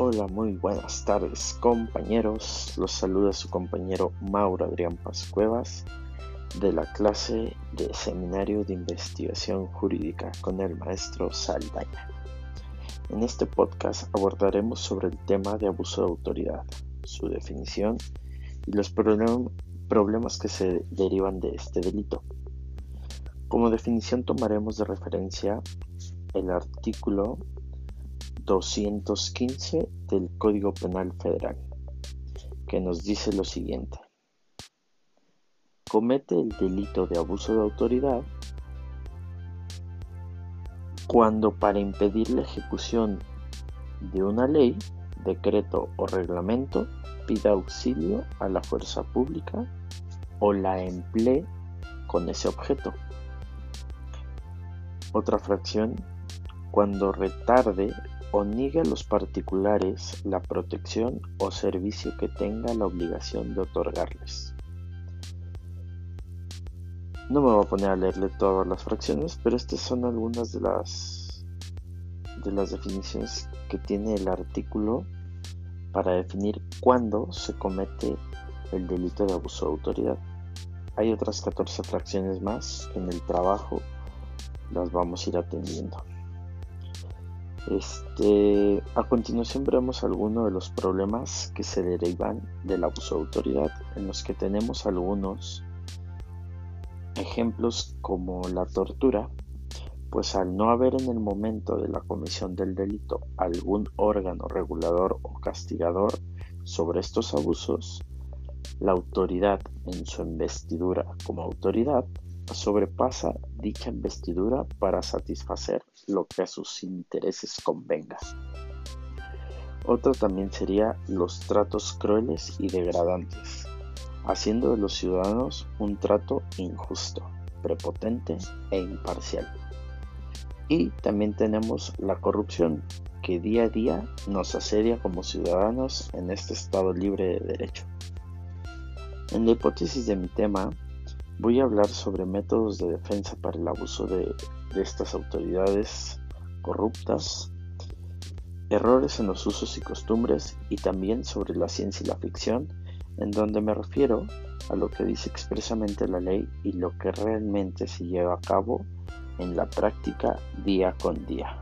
Hola, muy buenas tardes compañeros. Los saluda su compañero Mauro Adrián Pascuevas de la clase de Seminario de Investigación Jurídica con el maestro Saldaña. En este podcast abordaremos sobre el tema de abuso de autoridad, su definición y los problemas que se derivan de este delito. Como definición tomaremos de referencia el artículo 215 del Código Penal Federal, que nos dice lo siguiente. Comete el delito de abuso de autoridad cuando para impedir la ejecución de una ley, decreto o reglamento pida auxilio a la fuerza pública o la emplee con ese objeto. Otra fracción, cuando retarde o niegue a los particulares la protección o servicio que tenga la obligación de otorgarles. No me voy a poner a leerle todas las fracciones, pero estas son algunas de las de las definiciones que tiene el artículo para definir cuándo se comete el delito de abuso de autoridad. Hay otras 14 fracciones más en el trabajo las vamos a ir atendiendo. Este, a continuación veremos algunos de los problemas que se derivan del abuso de autoridad, en los que tenemos algunos ejemplos como la tortura, pues al no haber en el momento de la comisión del delito algún órgano regulador o castigador sobre estos abusos, la autoridad en su investidura como autoridad sobrepasa dicha investidura para satisfacer lo que a sus intereses convenga. Otro también sería los tratos crueles y degradantes, haciendo de los ciudadanos un trato injusto, prepotente e imparcial. Y también tenemos la corrupción, que día a día nos asedia como ciudadanos en este Estado libre de derecho. En la hipótesis de mi tema, Voy a hablar sobre métodos de defensa para el abuso de, estas autoridades corruptas, errores en los usos y costumbres y también sobre la ciencia y la ficción, en donde me refiero a lo que dice expresamente la ley y lo que realmente se lleva a cabo en la práctica día con día.